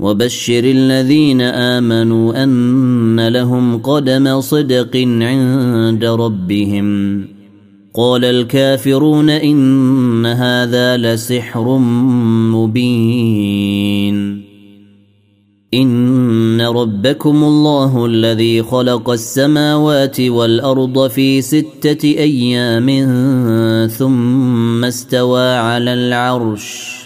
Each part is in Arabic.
وبشر الذين آمنوا أن لهم قدم صدق عند ربهم. قال الكافرون إن هذا لسحر مبين. إن ربكم الله الذي خلق السماوات والأرض في ستة أيام ثم استوى على العرش.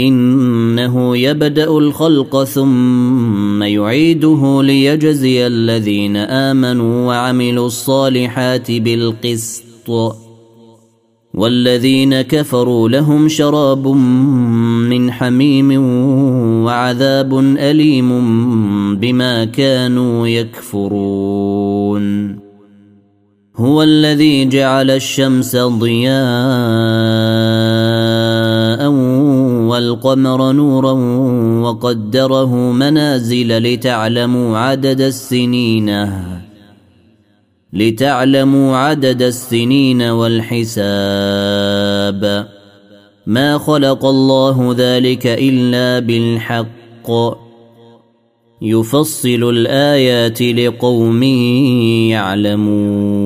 إنه يبدأ الخلق ثم يعيده ليجزي الذين آمنوا وعملوا الصالحات بالقسط. والذين كفروا لهم شراب من حميم وعذاب أليم بما كانوا يكفرون. هو الذي جعل الشمس ضياء والقمر نورا وقدره منازل لتعلموا عدد السنين. لتعلموا عدد السنين والحساب. ما خلق الله ذلك إلا بالحق. يفصل الآيات لقوم يعلمون.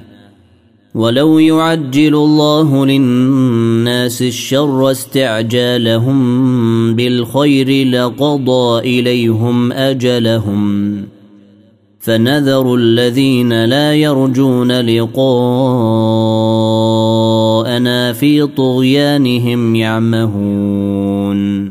ولو يعجل الله للناس الشر استعجالهم بالخير لقضى إليهم أجلهم. فنذر الذين لا يرجون لقاءنا في طغيانهم يعمهون.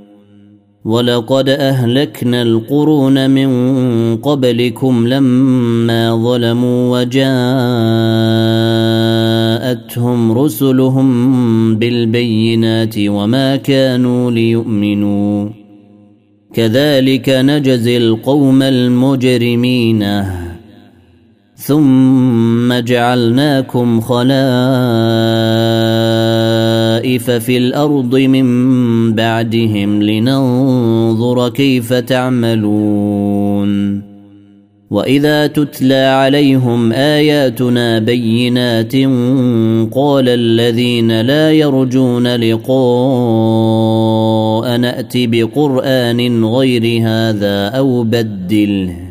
ولقد أهلكنا القرون من قبلكم لما ظلموا وجاءتهم رسلهم بالبينات وما كانوا ليؤمنوا. كذلك نجزي القوم المجرمين. ثم جعلناكم خلائف في الأرض من بعدهم لننظر كيف تعملون. وإذا تتلى عليهم آياتنا بينات قال الذين لا يرجون لقاء نات بقرآن غير هذا أو بدله.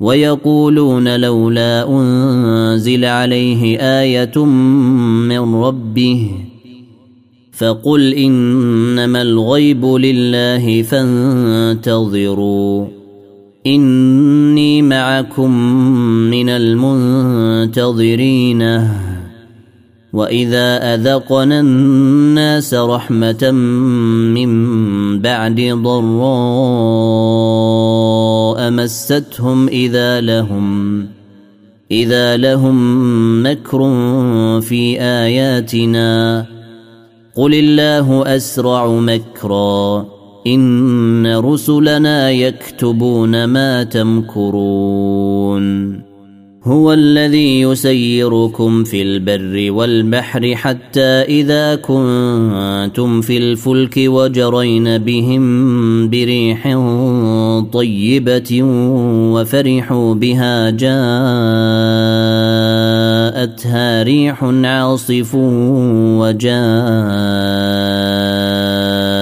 ويقولون لولا أنزل عليه آية من ربه فقل إنما الغيب لله فانتظروا إني معكم من المنتظرين. وإذا أذقنا الناس رحمة من بعد ضراء مستهم إذا لهم إذا لهم مكر في آياتنا. قل الله اسرع مكرا ان رسلنا يكتبون ما تمكرون. هو الذي يسيركم في البر والبحر حتى إذا كنتم في الفلك وجرين بهم بريح طيبة وفرحوا بها جاءتها ريح عاصف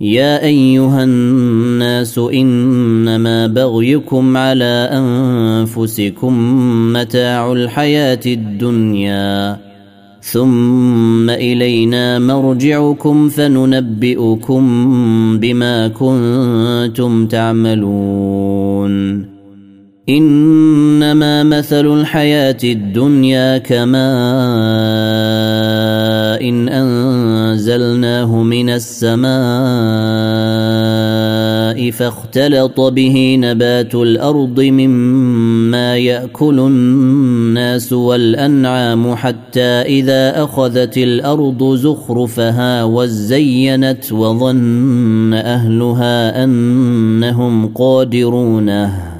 يا أيها الناس إنما بغيكم على أنفسكم متاع الحياة الدنيا ثم إلينا مرجعكم فننبئكم بما كنتم تعملون. إنما مثل الحياة الدنيا كماء إن انزلناه من السماء فاختلط به نبات الأرض مما ياكل الناس والانعام حتى اذا اخذت الأرض زخرفها وزينت وظن اهلها انهم قادرونه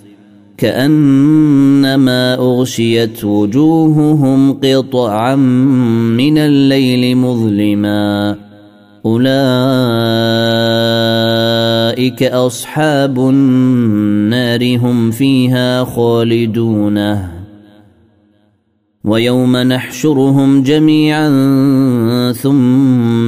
كأنما أغشيت وجوههم قطعا من الليل مظلما. أولئك أصحاب النار هم فيها خالدونه ويوم نحشرهم جميعا ثم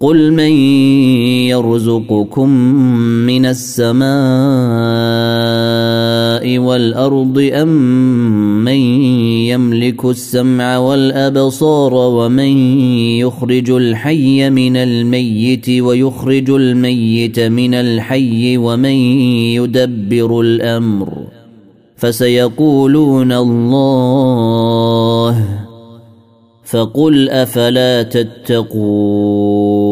قل من يرزقكم من السماء والأرض أم من يملك السمع والأبصار ومن يخرج الحي من الميت ويخرج الميت من الحي ومن يدبر الأمر فسيقولون الله فقل أفلا تتقون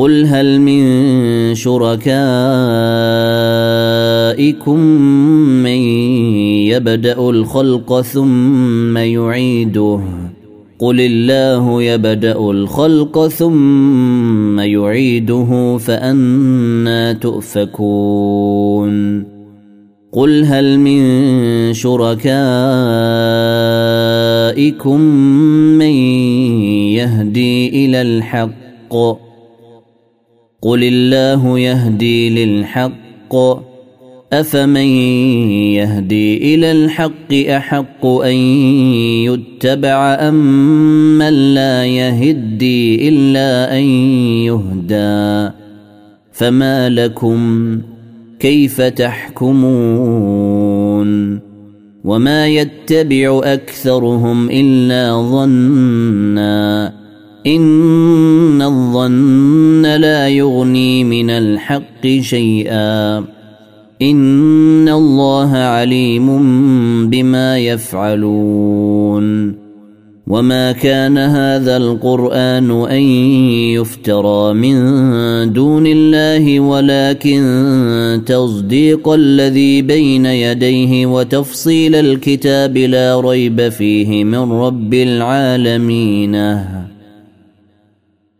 قل هل من شركائكم من يبدا الخلق ثم يعيده؟ قل الله يبدا الخلق ثم يعيده فانا تؤفكون. قل هل من شركائكم من يهدي إلى الحق؟ قل الله يهدي للحق. افمن يهدي إلى الحق احق ان يتبع ام من لا يهدي الا ان يهدى. فما لكم كيف تحكمون؟ وما يتبع اكثرهم الا ظنّا. إن الظن لا يغني من الحق شيئا. إن الله عليم بما يفعلون. وما كان هذا القرآن أن يفترى من دون الله ولكن تصديق الذي بين يديه وتفصيل الكتاب لا ريب فيه من رب العالمين.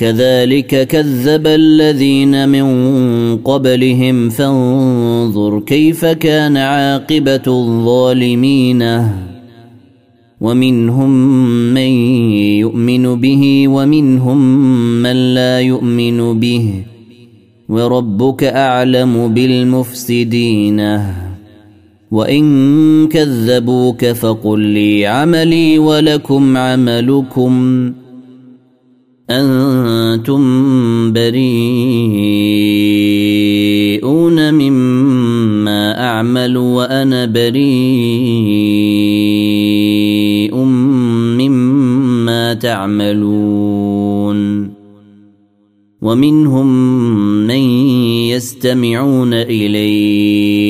كذلك كذب الذين من قبلهم فانظر كيف كان عاقبة الظالمين. ومنهم من يؤمن به ومنهم من لا يؤمن به. وربك أعلم بالمفسدين. وإن كذبوك فقل لي عملي ولكم عملكم. أنتم بريئون مما أعمل وأنا بريء مما تعملون. ومنهم من يستمعون إليك.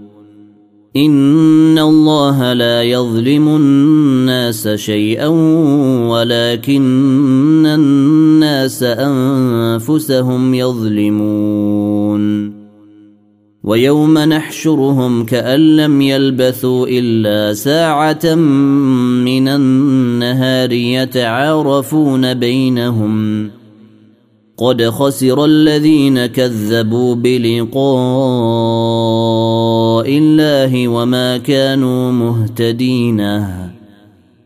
ان الله لا يظلم الناس شيئا ولكن الناس انفسهم يظلمون ويوم نحشرهم كان لم يلبثوا الا ساعه من النهار يتعارفون بينهم قد خسر الذين كذبوا بلقاء الله وما كانوا مهتدين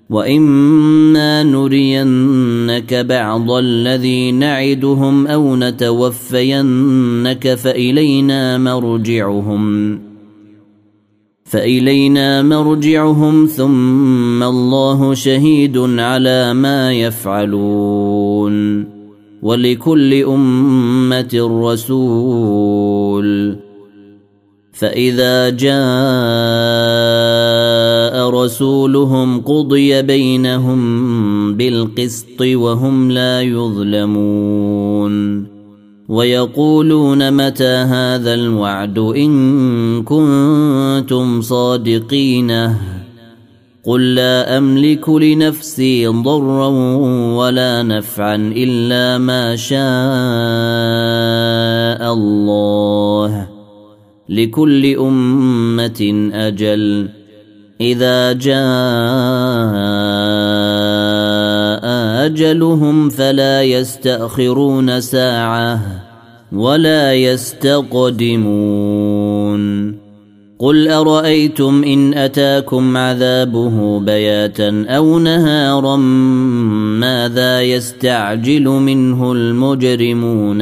واما نرينك بعض الذي نعدهم أو نتوفينك فالينا مرجعهم فإلينا مرجعهم ثم الله شهيد على ما يفعلون ولكل امه رسول فإذا جاء رسولهم قضي بينهم بالقسط وهم لا يظلمون ويقولون متى هذا الوعد إن كنتم صادقينه قل لا أملك لنفسي ضرا ولا نفعا إلا ما شاء الله لكل أمة أجل. إذا جاء أجلهم فلا يستأخرون ساعة ولا يستقدمون. قل أرأيتم إن أتاكم عذابه بياتا أو نهارا ماذا يستعجل منه المجرمون؟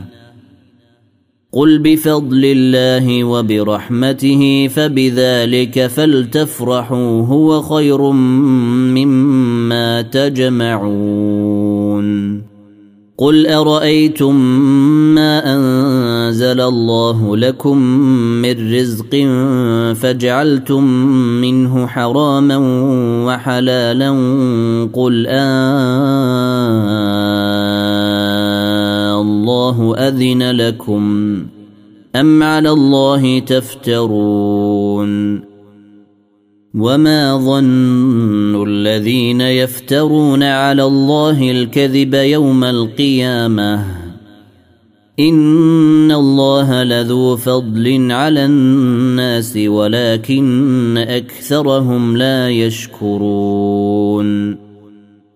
قل بفضل الله وبرحمته فبذلك فلتفرحوا هو خير مما تجمعون قل ارايتم ما انزل الله لكم من رزق فجعلتم منه حراما وحلالا قل آه الله أذن لكم أم على الله تفترون وما ظن الذين يفترون على الله الكذب يوم القيامة إن الله لذو فضل على الناس ولكن أكثرهم لا يشكرون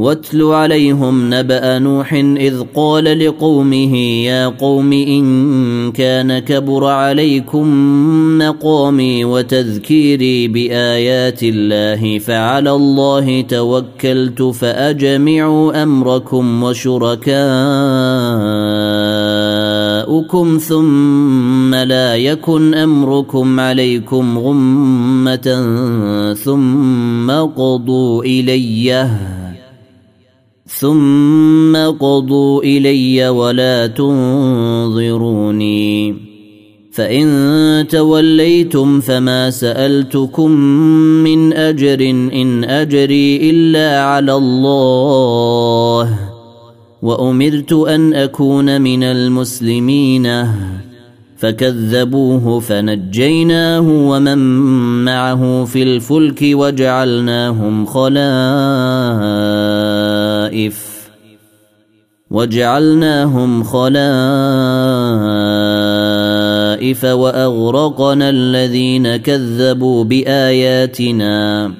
واتل عليهم نبأ نوح إذ قال لقومه يا قوم إن كان كبر عليكم مقامي وتذكيري بآيات الله فعلى الله توكلت فأجمعوا أمركم وشركاءكم ثم لا يكن أمركم عليكم غمة ثم قضوا اليه ثم قضوا الي ولا تنظروني. فان توليتم فما سالتكم من اجر ان اجري الا على الله. وامرت ان اكون من المسلمين. فكذبوه فنجيناه ومن معه في الفلك وجعلناهم خلائف وجعلناهم خلائف وأغرقنا الذين كذبوا بآياتنا.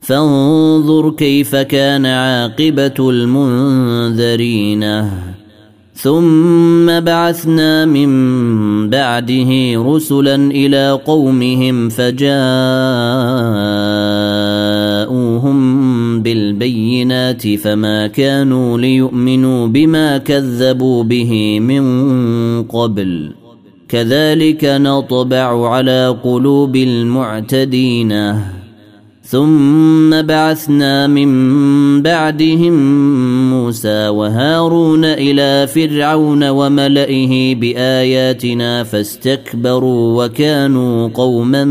فانظر كيف كان عاقبة المنذرين. ثم بعثنا من بعده رسلا إلى قومهم فجاءوهم بالبينات فما كانوا ليؤمنوا بما كذبوا به من قبل كذلك نطبع على قلوب المعتدين ثم بعثنا من بعدهم موسى وهارون إلى فرعون وملئه باياتنا فاستكبروا وكانوا قوما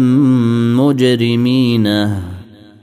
مجرمين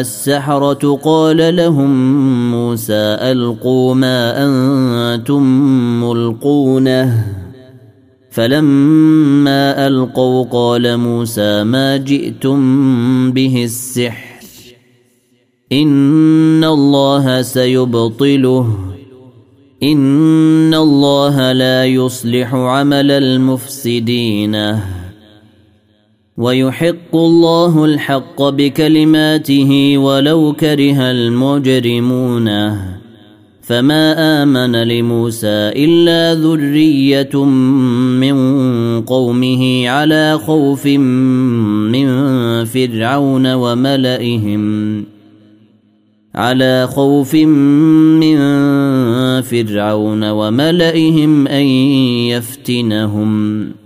السحرة قال لهم موسى ألقوا ما أنتم ملقونه. فلما ألقوا قال موسى ما جئتم به السحر. إن الله سيبطله. إن الله لا يصلح عمل المفسدين. ويحق الله الحق بكلماته ولو كره المجرمون. فما آمن لموسى إلا ذرية من قومه على خوف من فرعون وملئهم. على خوف من فرعون وملئهم أن يفتنهم.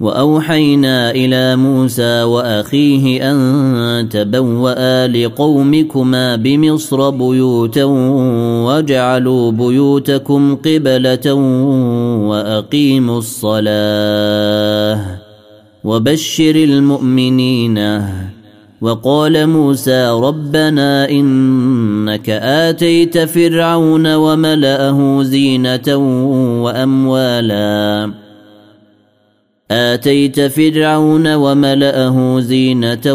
وأوحينا إلى موسى وأخيه أن تبوأ لقومكما بمصر بيوتا واجعلوا بيوتكم قبلة وأقيموا الصلاة وبشر المؤمنين. وقال موسى ربنا إنك آتيت فرعون وملأه زينة وأموالا آتيت فرعون وملأه زينة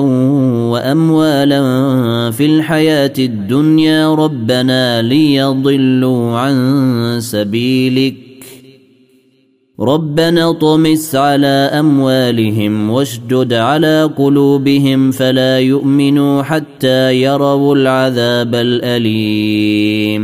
وأموالا في الحياة الدنيا ربنا ليضلوا عن سبيلك. ربنا طمس على أموالهم واشدد على قلوبهم فلا يؤمنوا حتى يروا العذاب الأليم.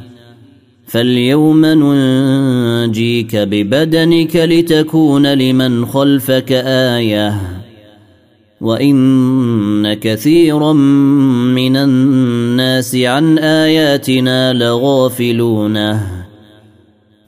فاليوم ننجيك ببدنك لتكون لمن خلفك آية وإن كثيرا من الناس عن آياتنا لغافلونه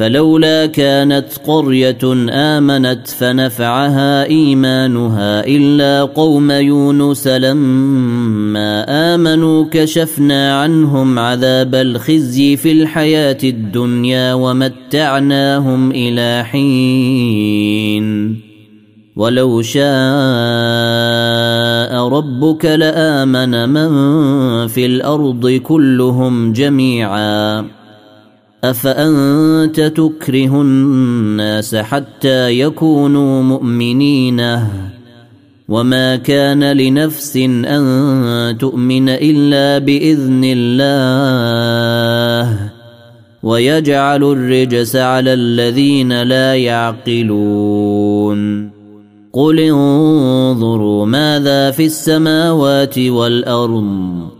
فلولا كانت قرية آمنت فنفعها إيمانها إلا قوم يونس لما آمنوا كشفنا عنهم عذاب الخزي في الحياة الدنيا ومتعناهم إلى حين. ولو شاء ربك لآمن من في الأرض كلهم جميعا. أفأنت تكره الناس حتى يكونوا مؤمنين؟ وما كان لنفس أن تؤمن إلا بإذن الله. ويجعل الرجس على الذين لا يعقلون. قل انظروا ماذا في السماوات والأرض.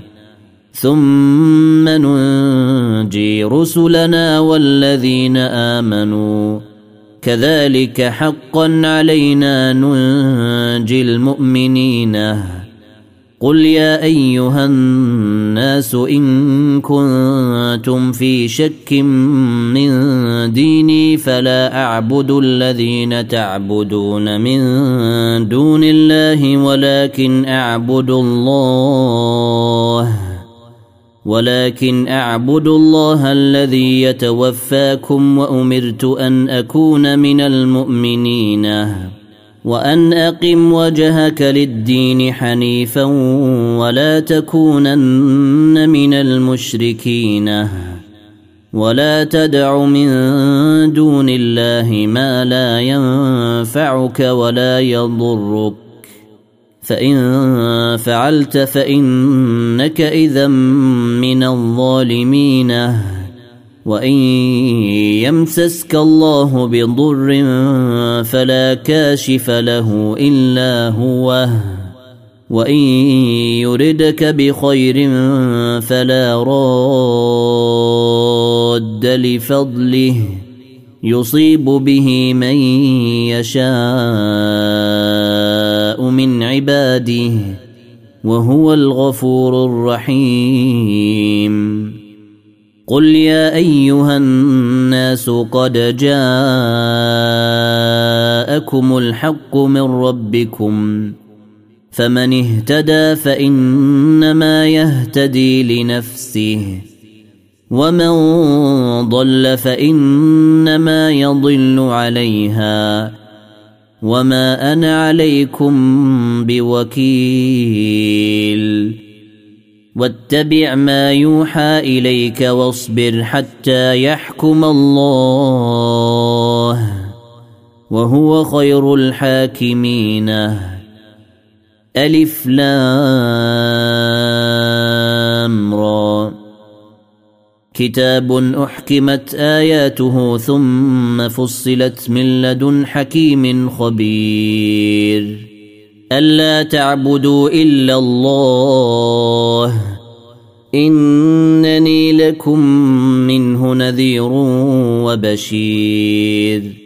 ثم ننجي رسلنا والذين امنوا. كذلك حقا علينا ننجي المؤمنين. قل يا ايها الناس ان كنتم في شك من ديني فلا اعبد الذين تعبدون من دون الله ولكن اعبد الله. ولكن أعبد الله الذي يتوفاكم وأمرت أن أكون من المؤمنين وأن أقم وجهك للدين حنيفا ولا تكونن من المشركين ولا تدع من دون الله ما لا ينفعك ولا يضرك فإن فعلت فإنك إذا من الظالمين. وإن يمسسك الله بضر فلا كاشف له إلا هو. وإن يردك بخير فلا راد لفضله. يصيب به من من عباده وهو الغفور الرحيم. قل يا أيها الناس قد جاءكم الحق من ربكم. فمن اهتدى فإنما يهتدي لنفسه. ومن ضل فإنما يضل عليها. وما أنا عليكم بوكيل واتبع ما يوحى اليك واصبر حتى يحكم الله وهو خير الحاكمين الف لام را كتاب أحكمت آياته ثم فصلت من لدن حكيم خبير. ألا تعبدوا إلا الله. إنني لكم منه نذير وبشير.